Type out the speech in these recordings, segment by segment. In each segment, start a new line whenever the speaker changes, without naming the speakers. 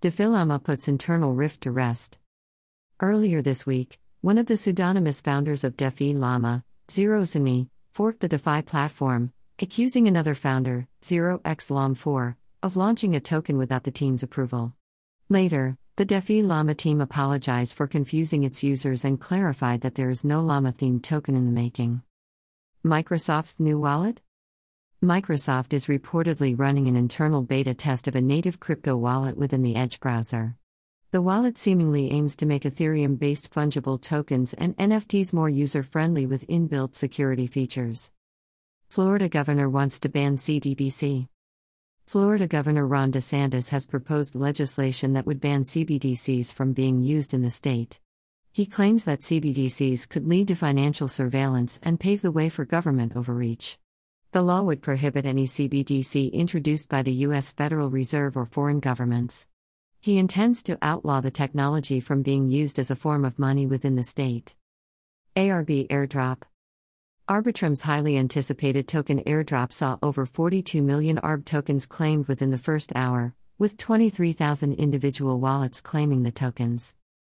DefiLlama puts internal rift to rest. Earlier this week, one of the pseudonymous founders of DefiLlama, Zero Simi, forked the DeFi platform, accusing another founder, Zero X Llama 4, of launching a token without the team's approval. Later, the DefiLlama team apologized for confusing its users and clarified that there is no Llama themed token in the making. Microsoft's new wallet? Microsoft is reportedly running an internal beta test of a native crypto wallet within the Edge browser. The wallet seemingly aims to make Ethereum based fungible tokens and NFTs more user friendly with inbuilt security features. Florida governor wants to ban CBDC. Florida Governor Ron DeSantis has proposed legislation that would ban CBDCs from being used in the state. He claims that CBDCs could lead to financial surveillance and pave the way for government overreach. The law would prohibit any CBDC introduced by the U.S. Federal Reserve or foreign governments. He intends to outlaw the technology from being used as a form of money within the state. ARB airdrop. Arbitrum's highly anticipated token airdrop saw over 42 million ARB tokens claimed within the first hour, with 23,000 individual wallets claiming the tokens.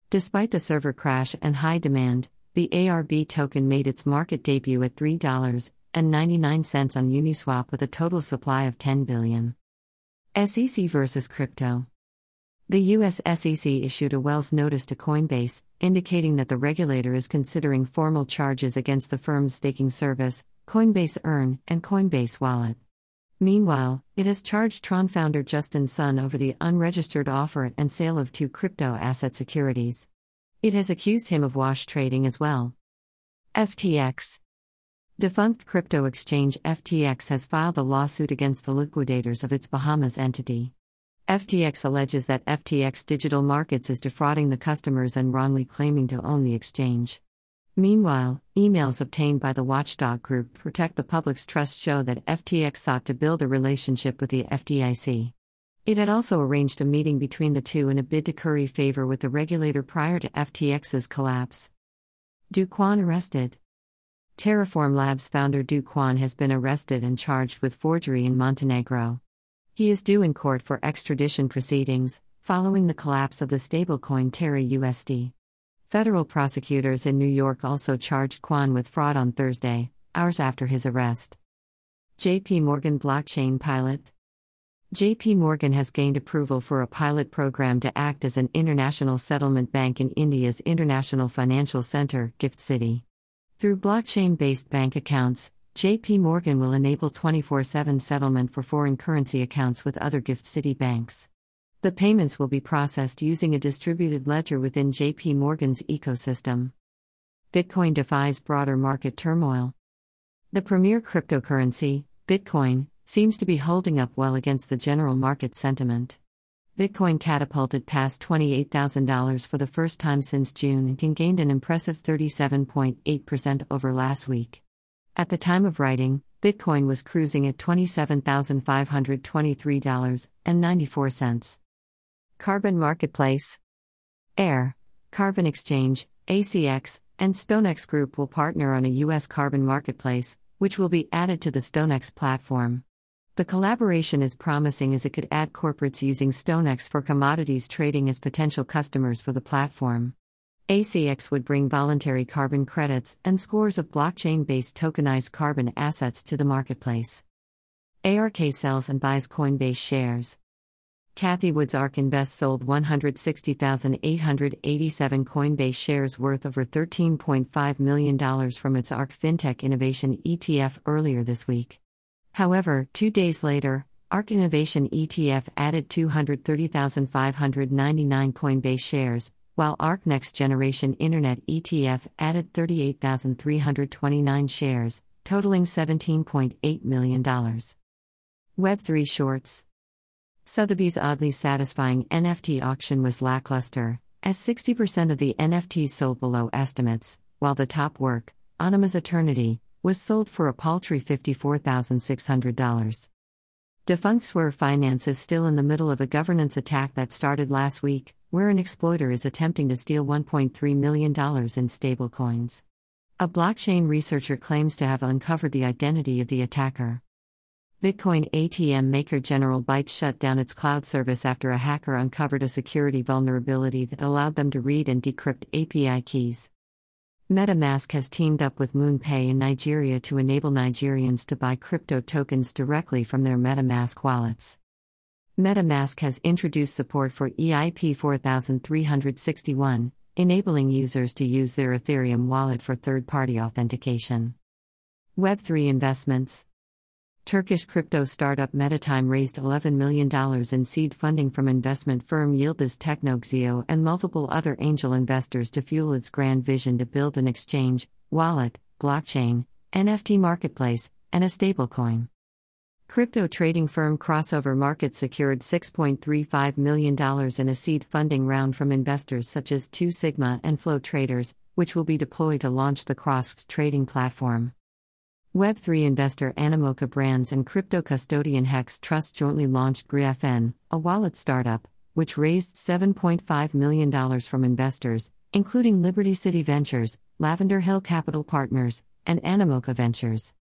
Despite the server crash and high demand, the ARB token made its market debut at $3 and 99 cents on Uniswap with a total supply of 10 billion. SEC versus crypto. The US SEC issued a Wells notice to Coinbase, indicating that the regulator is considering formal charges against the firm's staking service, Coinbase Earn, and Coinbase Wallet. Meanwhile, it has charged Tron founder Justin Sun over the unregistered offer and sale of two crypto asset securities. It has accused him of wash trading as well. FTX Defunct crypto exchange FTX has filed a lawsuit against the liquidators of its Bahamas entity. FTX alleges that FTX Digital Markets is defrauding the customers and wrongly claiming to own the exchange. Meanwhile, emails obtained by the watchdog group Protect the Public's Trust show that FTX sought to build a relationship with the FDIC. It had also arranged a meeting between the two in a bid to curry favor with the regulator prior to FTX's collapse. Kwon arrested? Terraform Labs founder Do Kwon has been arrested and charged with forgery in Montenegro. He is due in court for extradition proceedings, following the collapse of the stablecoin Terra USD. Federal prosecutors in New York also charged Kwon with fraud on Thursday, hours after his arrest. JP Morgan Blockchain Pilot JP Morgan has gained approval for a pilot program to act as an international settlement bank in India's International Financial Center, Gift City. Through blockchain based bank accounts, JP Morgan will enable 24 7 settlement for foreign currency accounts with other Gift City banks. The payments will be processed using a distributed ledger within JP Morgan's ecosystem. Bitcoin defies broader market turmoil. The premier cryptocurrency, Bitcoin, seems to be holding up well against the general market sentiment. Bitcoin catapulted past $28,000 for the first time since June and gained an impressive 37.8% over last week. At the time of writing, Bitcoin was cruising at $27,523.94. Carbon Marketplace Air, Carbon Exchange, ACX, and StoneX Group will partner on a U.S. carbon marketplace, which will be added to the StoneX platform. The collaboration is promising as it could add corporates using StoneX for commodities trading as potential customers for the platform. ACX would bring voluntary carbon credits and scores of blockchain based tokenized carbon assets to the marketplace. ARK sells and buys Coinbase shares. Cathie Wood's ARK Invest sold 160,887 Coinbase shares worth over $13.5 million from its ARK FinTech Innovation ETF earlier this week. However, two days later, ARK Innovation ETF added 230,599 Coinbase shares, while ARK Next Generation Internet ETF added 38,329 shares, totaling $17.8 million. Web3 Shorts Sotheby's oddly satisfying NFT auction was lackluster, as 60% of the NFTs sold below estimates, while the top work, Anima's Eternity, was sold for a paltry $54,600. Defunct Swerve Finance is still in the middle of a governance attack that started last week, where an exploiter is attempting to steal $1.3 million in stablecoins. A blockchain researcher claims to have uncovered the identity of the attacker. Bitcoin ATM maker General Bytes shut down its cloud service after a hacker uncovered a security vulnerability that allowed them to read and decrypt API keys. MetaMask has teamed up with MoonPay in Nigeria to enable Nigerians to buy crypto tokens directly from their MetaMask wallets. MetaMask has introduced support for EIP 4361, enabling users to use their Ethereum wallet for third party authentication. Web3 investments Turkish crypto startup Metatime raised $11 million in seed funding from investment firm Yıldız Teknoxio and multiple other angel investors to fuel its grand vision to build an exchange, wallet, blockchain, NFT marketplace, and a stablecoin. Crypto trading firm Crossover Market secured $6.35 million in a seed funding round from investors such as Two Sigma and Flow Traders, which will be deployed to launch the Cross trading platform. Web3 investor Animoca Brands and crypto custodian Hex Trust jointly launched GriFN, a wallet startup, which raised $7.5 million from investors, including Liberty City Ventures, Lavender Hill Capital Partners, and Animoca Ventures.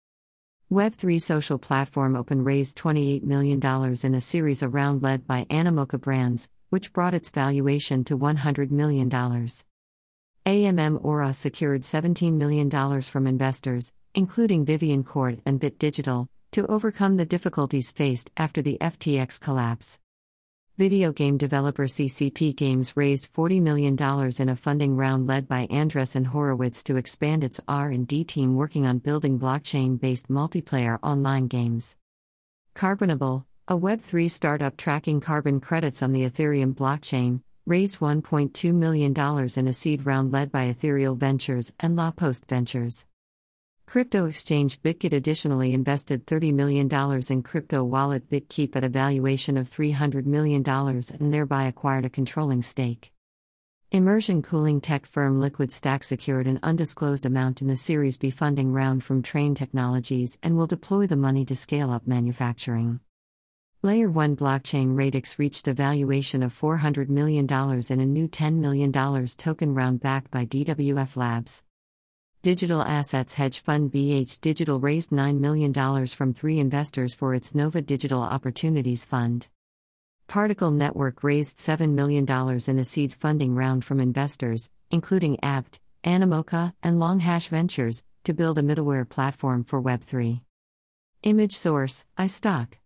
Web3 social platform Open raised $28 million in a series of round led by Animoca Brands, which brought its valuation to $100 million. AMM Aura secured $17 million from investors, including Vivian Court and Bit Digital, to overcome the difficulties faced after the FTX collapse. Video game developer CCP Games raised $40 million in a funding round led by Andreessen Horowitz to expand its R&D team working on building blockchain-based multiplayer online games. Carbonable, a Web3 startup tracking carbon credits on the Ethereum blockchain, raised $1.2 million in a seed round led by Ethereal Ventures and La Poste Ventures. Crypto exchange BitGet additionally invested $30 million in crypto wallet BitKeep at a valuation of $300 million and thereby acquired a controlling stake. Immersion cooling tech firm Liquid Stack secured an undisclosed amount in the Series B funding round from Trane Technologies and will deploy the money to scale up manufacturing. Layer 1 blockchain Radix reached a valuation of $400 million in a new $10 million token round backed by DWF Labs. Digital assets hedge fund BH Digital raised $9 million from three investors for its Nova Digital Opportunities Fund. Particle Network raised $7 million in a seed funding round from investors, including Apt, Animoca, and Longhash Ventures, to build a middleware platform for Web3. Image source iStock.